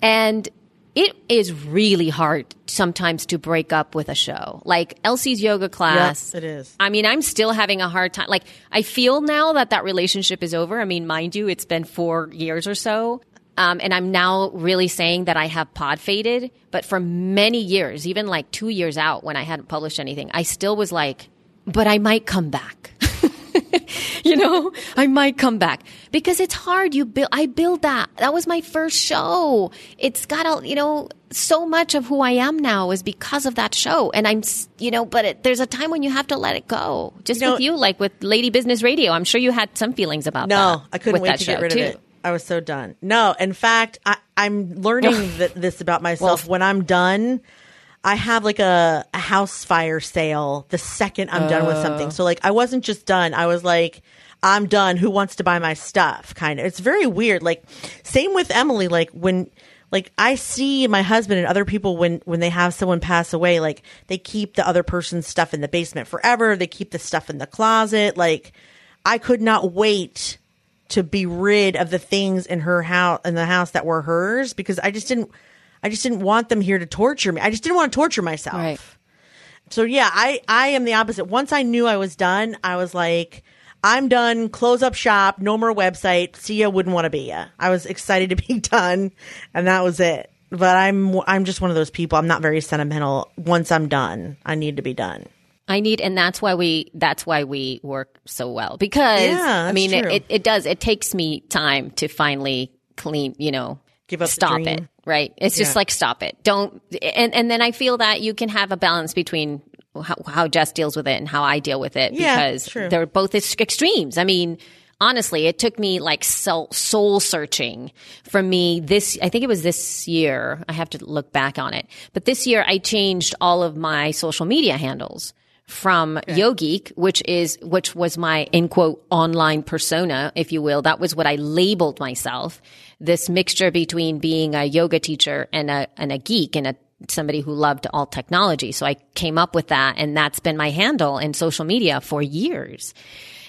And it is really hard sometimes to break up with a show. Like Elsie's yoga class. Yes, it is. I mean, I'm still having a hard time. Like, I feel now that that relationship is over. I mean, mind you, it's been four years or so. Um, and I'm now really saying that I have pod faded. But for many years, even like two years out when I hadn't published anything, I still was like, but I might come back. [LAUGHS] you know, I might come back because it's hard. You build, I build that. That was my first show. It's got a, you know, so much of who I am now is because of that show. And I'm, you know, but it, there's a time when you have to let it go. Just You know- with you, like with Lady Business Radio. I'm sure you had some feelings about that. No, I couldn't wait to get rid too. of it. I was so done. No, in fact, I, I'm learning [LAUGHS] th- this about myself. when I'm done, I have like a, a house fire sale the second I'm done with something. Oh. So like, I wasn't just done. I was like, I'm done. Who wants to buy my stuff? Kind of. It's very weird. Like, same with Emily. Like when. Like I see my husband and other people when when they have someone pass away, like they keep the other person's stuff in the basement forever. They keep the stuff in the closet. Like I could not wait to be rid of the things in her house in the house that were hers because I just didn't I just didn't want them here to torture me. I just didn't want to torture myself. Right. So yeah, I I am the opposite. Once I knew I was done, I was like I'm done. Close up shop. No more website. See ya. Wouldn't want to be ya. I was excited to be [LAUGHS] done, and that was it. But I'm I'm just one of those people. I'm not very sentimental. Once I'm done, I need to be done. I need, and that's why we, that's why we work so well because Yeah, I mean, it, it, it does, it takes me time to finally clean, you know, Give up stop it. Right. It's just Yeah. like, stop it. Don't, and, and then I feel that you can have a balance between how, how Jess deals with it and how I deal with it Yeah, because true. they're both extremes. I mean, honestly, it took me like soul, soul searching for me this, I think it was this year. I have to look back on it, but this year I changed all of my social media handles from Yogeek, which is, which was my in quote online persona, if you will. That was what I labeled myself. This mixture between being a yoga teacher and a, and a geek and a, somebody who loved all technology. So I came up with that and that's been my handle in social media for years.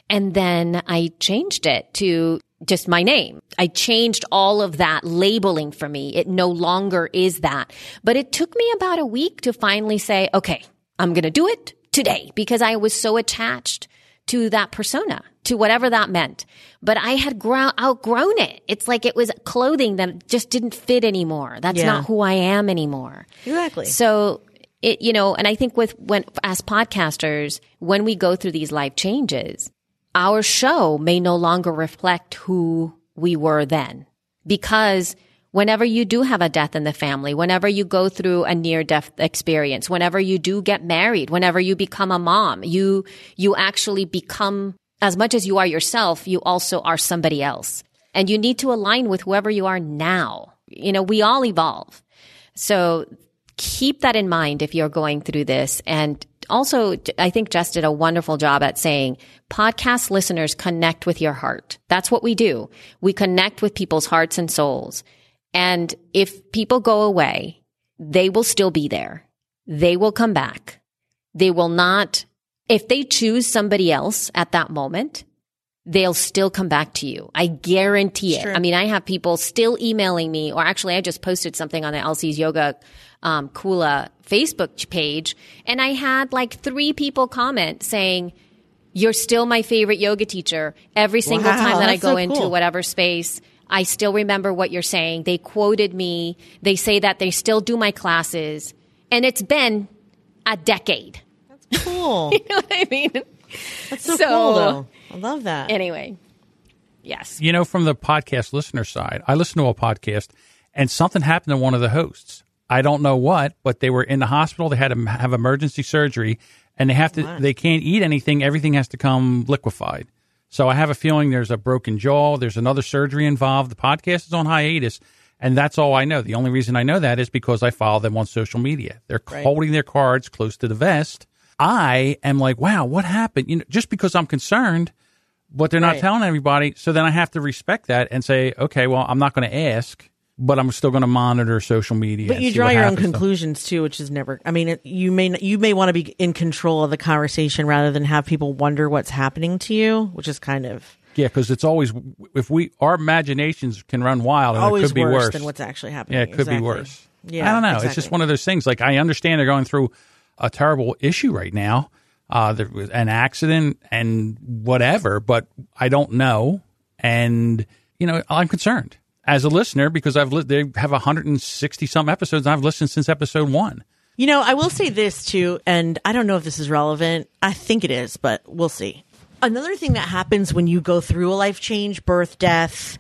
And then I changed it to just my name. I changed all of that labeling for me. It no longer is that. But it took me about a week to finally say, okay, I'm going to do it today because I was so attached to that persona, to whatever that meant. But I had grow- outgrown it. It's like it was clothing that just didn't fit anymore. That's Yeah. not who I am anymore. Exactly. So it, you know, and I think with when, as podcasters, when we go through these life changes, our show may no longer reflect who we were then because whenever you do have a death in the family, whenever you go through a near death experience, whenever you do get married, whenever you become a mom, you, you actually become as much as you are yourself, you also are somebody else. And you need to align with whoever you are now. You know, we all evolve. So keep that in mind if you're going through this. And also, I think Jess did a wonderful job at saying podcast listeners connect with your heart. That's what we do. We connect with people's hearts and souls. And if people go away, they will still be there. They will come back. They will not, if they choose somebody else at that moment, they'll still come back to you. I guarantee it. I mean, I have people still emailing me, or actually, I just posted something on the Elsie's Yoga um, Kula Facebook page, and I had like three people comment saying, You're still my favorite yoga teacher. Every single Wow, time that I go so into cool. whatever space, I still remember what you're saying. They quoted me. They say that they still do my classes. And it's been a decade. Cool. [LAUGHS] You know what I mean? That's so, So- cool, though. I love that. Anyway, yes. You know, from the podcast listener side, I listen to a podcast and something happened to one of the hosts. I don't know what, but they were in the hospital. They had to have emergency surgery and they have to, they can't eat anything. Everything has to come liquefied. So I have a feeling there's a broken jaw. There's another surgery involved. The podcast is on hiatus. And that's all I know. The only reason I know that is because I follow them on social media. They're holding their cards close to the vest. I am like, wow, what happened? You know, just because I'm concerned, but they're not Right. telling everybody. So then I have to respect that and say, okay, well, I'm not going to ask, but I'm still going to monitor social media. But you draw your own happens. So- conclusions too, which is never. I mean, it, you may you may want to be in control of the conversation rather than have people wonder what's happening to you, which is kind of Yeah, because it's always if we our imaginations can run wild and it could be worse, worse than what's actually happening. Yeah, it could Exactly. be worse. Yeah, I don't know. It's just one of those things. Like I understand they're going through a terrible issue right now. Uh, there was an accident and whatever, but I don't know, and you know I'm concerned as a listener because I've li- they have 160 some episodes. and I've listened since episode one. You know, I will say this too, and I don't know if this is relevant. I think it is, but we'll see. Another thing that happens when you go through a life change, birth, death,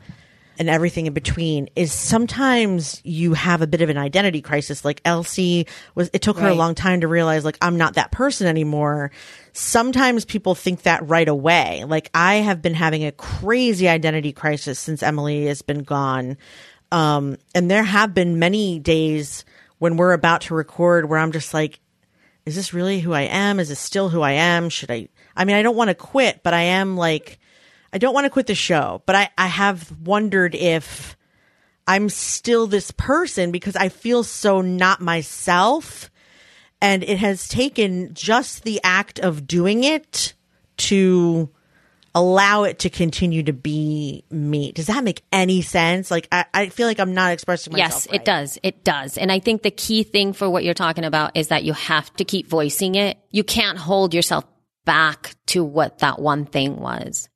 and everything in between is sometimes you have a bit of an identity crisis. Like Elsie was, it took her a long time to realize, like, I'm not that person anymore. Sometimes people think that right away. Like, I have been having a crazy identity crisis since Emily has been gone. Um, and there have been many days when we're about to record where I'm just like, is this really who I am? Is this still who I am? Should I? I mean, I don't want to quit, but I am like, I don't want to quit the show, but I, I have wondered if I'm still this person because I feel so not myself. And it has taken just the act of doing it to allow it to continue to be me. Does that make any sense? Like, I, I feel like I'm not expressing myself. Yes, right. it does. It does. And I think the key thing for what you're talking about is that you have to keep voicing it. You can't hold yourself back to what that one thing was.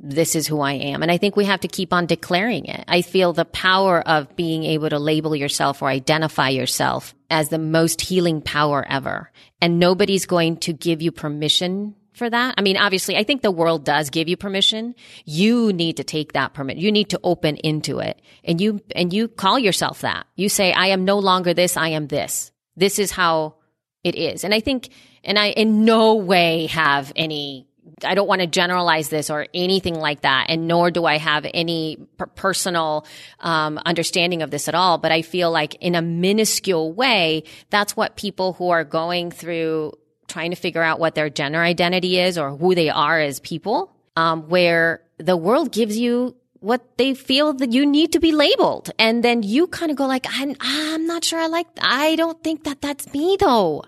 This is who I am. And I think we have to keep on declaring it. I feel the power of being able to label yourself or identify yourself as the most healing power ever. And nobody's going to give you permission for that. I mean, obviously, I think the world does give you permission. You need to take that permit. You need to open into it and you, and you call yourself that. You say, I am no longer this. I am this. This is how it is. And I think, and I in no way have any, I don't want to generalize this or anything like that. And nor do I have any per- personal, um, understanding of this at all. But I feel like in a minuscule way, that's what people who are going through trying to figure out what their gender identity is or who they are as people, um, where the world gives you what they feel that you need to be labeled. And then you kind of go like, I'm, I'm not sure I like, I don't think that that's me though.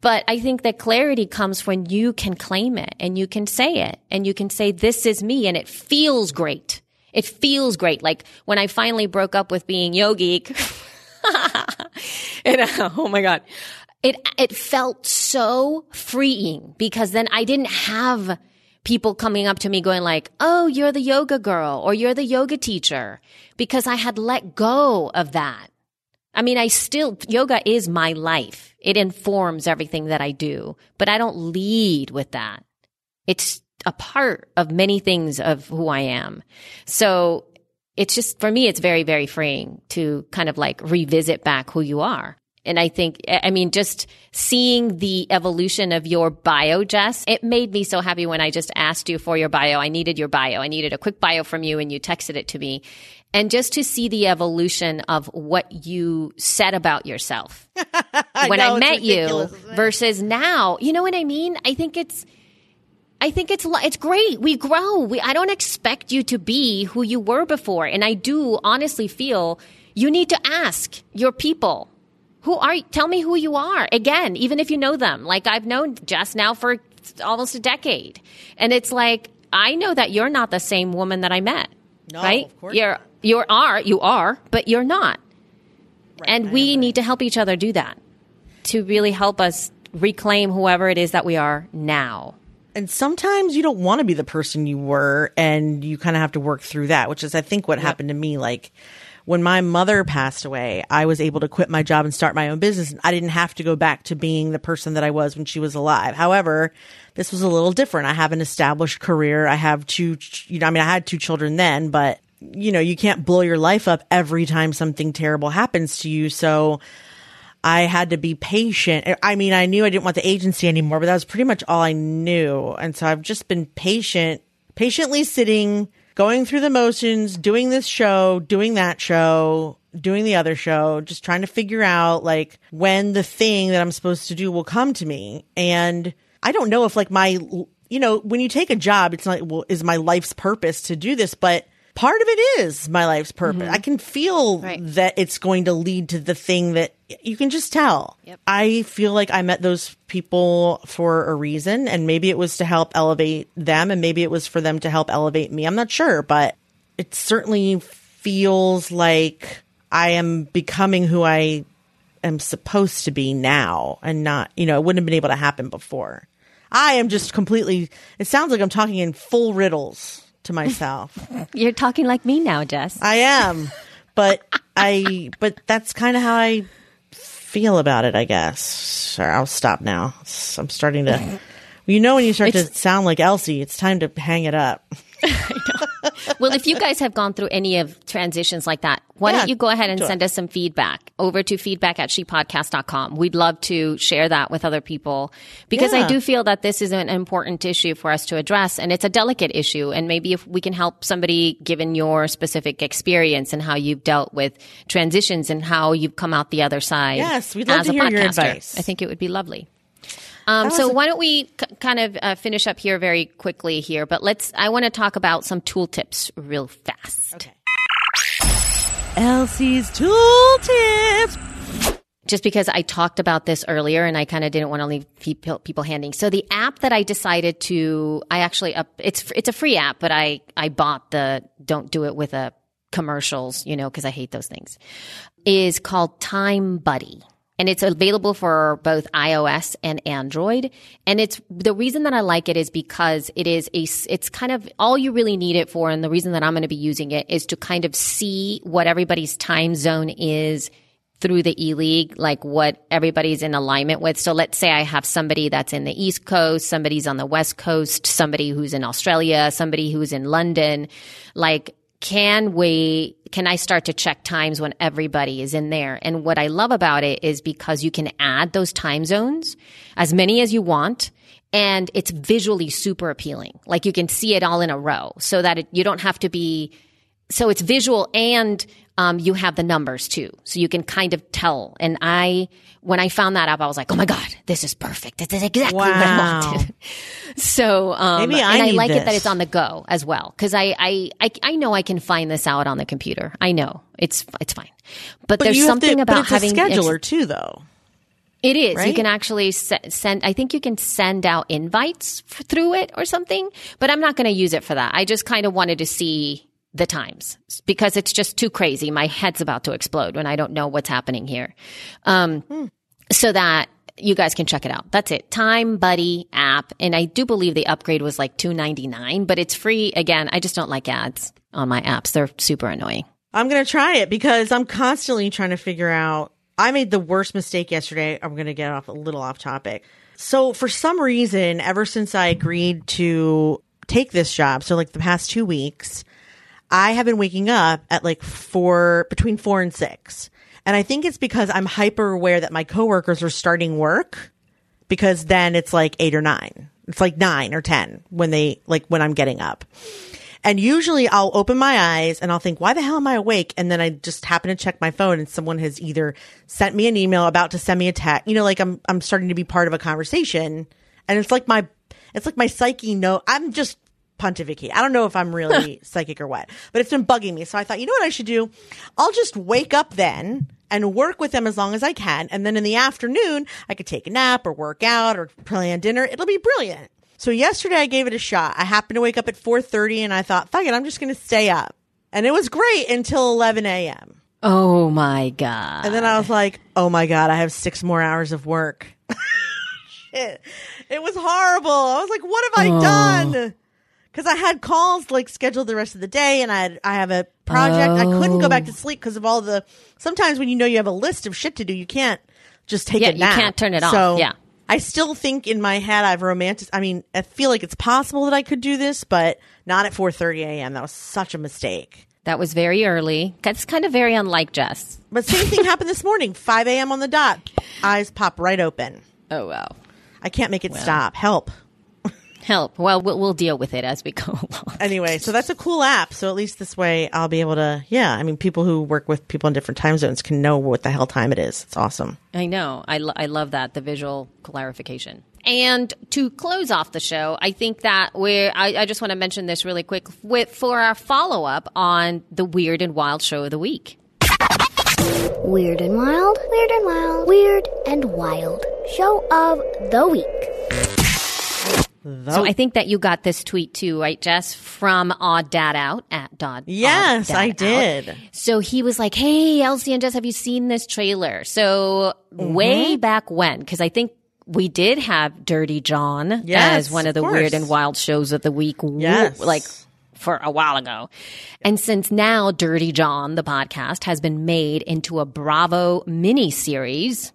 But I think that clarity comes when you can claim it and you can say it and you can say, this is me and it feels great. It feels great. Like when I finally broke up with being Yogeek, [LAUGHS] and, uh, [LAUGHS] oh my God, it, it felt so freeing because then I didn't have people coming up to me going like, Oh, you're the yoga girl or you're the yoga teacher because I had let go of that. I mean, I still, yoga is my life. It informs everything that I do, but I don't lead with that. It's a part of many things of who I am. So it's just, for me, it's very, very freeing to kind of like revisit back who you are. And I think, I mean, just seeing the evolution of your bio, Jess, it made me so happy when I just asked you for your bio. I needed your bio. I needed a quick bio from you and you texted it to me. And just to see the evolution of what you said about yourself [LAUGHS] when know, I met you ridiculous, isn't it? versus now. You know what I mean? I think it's, I think it's it's great. We grow. We I don't expect you to be who you were before, and I do honestly feel you need to ask your people who are. Tell me who you are again, even if you know them. Like I've known Jess now for almost a decade, and it's like I know that you're not the same woman that I met. No, right? of course you're you are you are, but you're not. and we need to help each other do that to really help us reclaim whoever it is that we are now. And sometimes you don't want to be the person you were and you kind of have to work through that, which is I think what happened to me like when my mother passed away, I was able to quit my job and start my own business. I didn't have to go back to being the person that I was when she was alive. However, this was a little different. I have an established career. I have two, you know, I mean, I had two children then, but you know, you can't blow your life up every time something terrible happens to you. So I had to be patient. I mean, I knew I didn't want the agency anymore, but that was pretty much all I knew. And so I've just been patient, patiently sitting, going through the motions, doing this show, doing that show, doing the other show, just trying to figure out like when the thing that I'm supposed to do will come to me. And I don't know if like my, you know, when you take a job, it's not, well, is my life's purpose to do this, but part of it is my life's purpose. Mm-hmm. I can feel Right. that it's going to lead to the thing that you can just tell. Yep. I feel like I met those people for a reason and maybe it was to help elevate them and maybe it was for them to help elevate me. I'm not sure, but it certainly feels like I am becoming who I am supposed to be now and not, you know, it wouldn't have been able to happen before. I am just completely, it sounds like I'm talking in full riddles to myself. [LAUGHS] You're talking like me now, Jess. I am, but I, but that's kind of how I feel about it, I guess. Sure, I'll stop now. I'm starting to, you know, when you start to sound like Elsie, it's time to hang it up. [LAUGHS] well, if you guys have gone through any of transitions like that, why Yeah, don't you go ahead and it. send us some feedback over to feedback at shepodcast.com. We'd love to share that with other people because I do feel that this is an important issue for us to address and it's a delicate issue. And maybe if we can help somebody given your specific experience and how you've dealt with transitions and how you've come out the other side. Yes, we'd love as to hear your advice. I think it would be lovely. Um, so why don't we k- kind of uh, finish up here very quickly here? But let's. I want to talk about some tool tips real fast. Okay. Elsie's tool tips. Just because I talked about this earlier and I kind of didn't want to leave people, people hanging. So the app that I decided to, I actually up, it's it's a free app, but I I bought the don't do it with a commercials, you know, because I hate those things. Is called Time Buddy. And it's available for both iOS and Android. And it's the reason that I like it is because it is a, it's kind of all you really need it for. And the reason that I'm going to be using it is to kind of see what everybody's time zone is through the e-league, like what everybody's in alignment with. So let's say I have somebody that's in the East Coast, somebody's on the West Coast, somebody who's in Australia, somebody who's in London. Like, can we, can I start to check times when everybody is in there? And what I love about it is because you can add those time zones, as many as you want. And it's visually super appealing. Like you can see it all in a row so that it, you don't have to be so it's visual and um, you have the numbers too. So you can kind of tell. And i when i found that up i was like oh my god this is perfect. This is exactly what i wanted. [LAUGHS] So um, Maybe I and i like it that it's on the go as well. Because I, I i i know i can find this out on the computer. I know. It's it's fine. But, there's something to, about but it's having a scheduler too, though. it is. You can actually se- send, I think you can send out invites f- through it or something, but I'm not going to use it for that. I just kind of wanted to see the times because it's just too crazy. My head's about to explode when I don't know what's happening here. Um, so that you guys can check it out. That's it. Time Buddy app. And I do believe the upgrade was like two ninety nine, but it's free. Again, I just don't like ads on my apps. They're super annoying. I'm going to try it because I'm constantly trying to figure out. I made the worst mistake yesterday. I'm going to get off a little off topic. So for some reason, ever since I agreed to take this job, so like the past two weeks, I have been waking up at like four, between four and six. And I think it's because I'm hyper aware that my coworkers are starting work because then it's like eight or nine. It's like nine or 10 when they, like when I'm getting up. And usually I'll open my eyes and I'll think, why the hell am I awake? And then I just happen to check my phone and someone has either sent me an email about to send me a text, you know, like I'm, I'm starting to be part of a conversation. And it's like my, it's like my psyche no, I'm just pontificate. I don't know if I'm really [LAUGHS] psychic or what, but it's been bugging me. So I thought, you know what I should do? I'll just wake up then and work with them as long as I can. And then in the afternoon, I could take a nap or work out or plan dinner. It'll be brilliant. So yesterday I gave it a shot. I happened to wake up at 4:30 and I thought, fuck it, I'm just going to stay up. And it was great until 11 a.m. Oh my God. And then I was like, oh my God, I have six more hours of work. [LAUGHS] it. It was horrible. I was like, what have I oh. done? Because I had calls like scheduled the rest of the day, and I had I have a project. I couldn't go back to oh. sleep because of all the. Sometimes when you know you have a list of shit to do, you can't just take it. Yeah, a you nap. can't turn it off. So Yeah. I still think in my head I've romantic. I mean, I feel like it's possible that I could do this, but not at 4:30 a.m. That was such a mistake. That was very early. That's kind of very unlike Jess. But same thing [LAUGHS] happened this morning, 5 a.m. on the dot. Eyes pop right open. Oh wow. I can't make it stop. Help. Help. Well, we'll we'll deal with it as we [LAUGHS] go along. Anyway, so that's a cool app. So at least this way I'll be able to, yeah, I mean, people who work with people in different time zones can know what the hell time it is. It's awesome. I know. I, lo- I love that the visual clarification. And to close off the show, I think that we're. I, I just want to mention this really quick with for our follow up on the Weird and Wild Show of the Week. Weird and Wild, Weird and Wild, Weird and Wild. Show of the Week. So I think that you got this tweet too, right, Jess, from Odd Dad Out at Dodd. Yes, I Out. did. So he was like, "Hey, Elsie and Jess, have you seen this trailer?" So Mm-hmm. way back when, because I think we did have Dirty John Yes, as one of the of weird and wild shows of the week, Yes. like for a while ago. And since now Dirty John, the podcast, has been made into a Bravo mini series,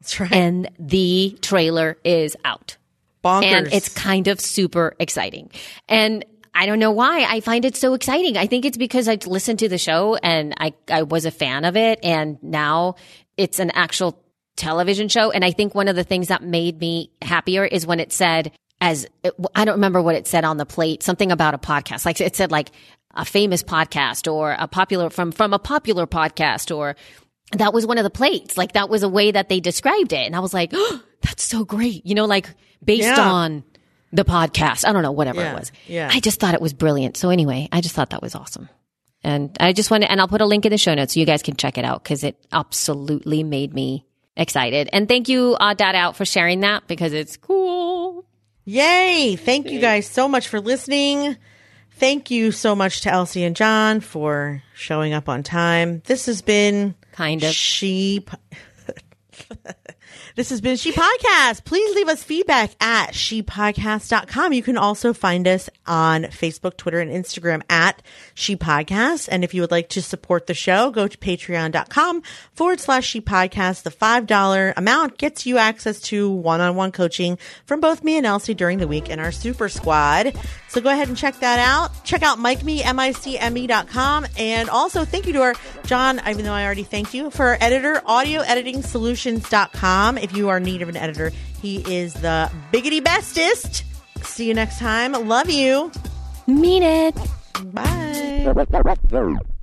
That's right. and the trailer is out Bonkers. and it's kind of super exciting. And I don't know why I find it so exciting. I think it's because I listened to the show and I, I was a fan of it. And now it's an actual television show. And I think one of the things that made me happier is when it said, as I don't remember what it said on the plate, something about a podcast. Like it said, like a famous podcast or a popular from, from a popular podcast or that was one of the plates. Like that was a way that they described it. And I was like, oh, [GASPS] that's so great. You know, like based Yeah. on the podcast. I don't know, whatever Yeah, it was. yeah. I just thought it was brilliant. So anyway, I just thought that was awesome. And I just wanted, and I'll put a link in the show notes so you guys can check it out because it absolutely made me excited. And thank you, uh, Dad Out, for sharing that because it's cool. Yay! Thank you guys so much for listening. Thank you so much to Elsie and John for showing up on time. This has been Kind of. She. [LAUGHS] this has been She Podcast. Please leave us feedback at shepodcast.com. You can also find us on Facebook, Twitter, and Instagram at She Podcast. And if you would like to support the show, go to patreon.com forward slash She Podcast. The $5 amount gets you access to one on one coaching from both me and Elsie during the week in our super squad. So go ahead and check that out. Check out MicMe, M-I-C-M-E dot com. And also thank you to our John, even though I already thanked you, for our editor, audioeditingsolutions.com. If you are in need of an editor, he is the biggity bestest. See you next time. Love you. Mean it. Bye. [LAUGHS]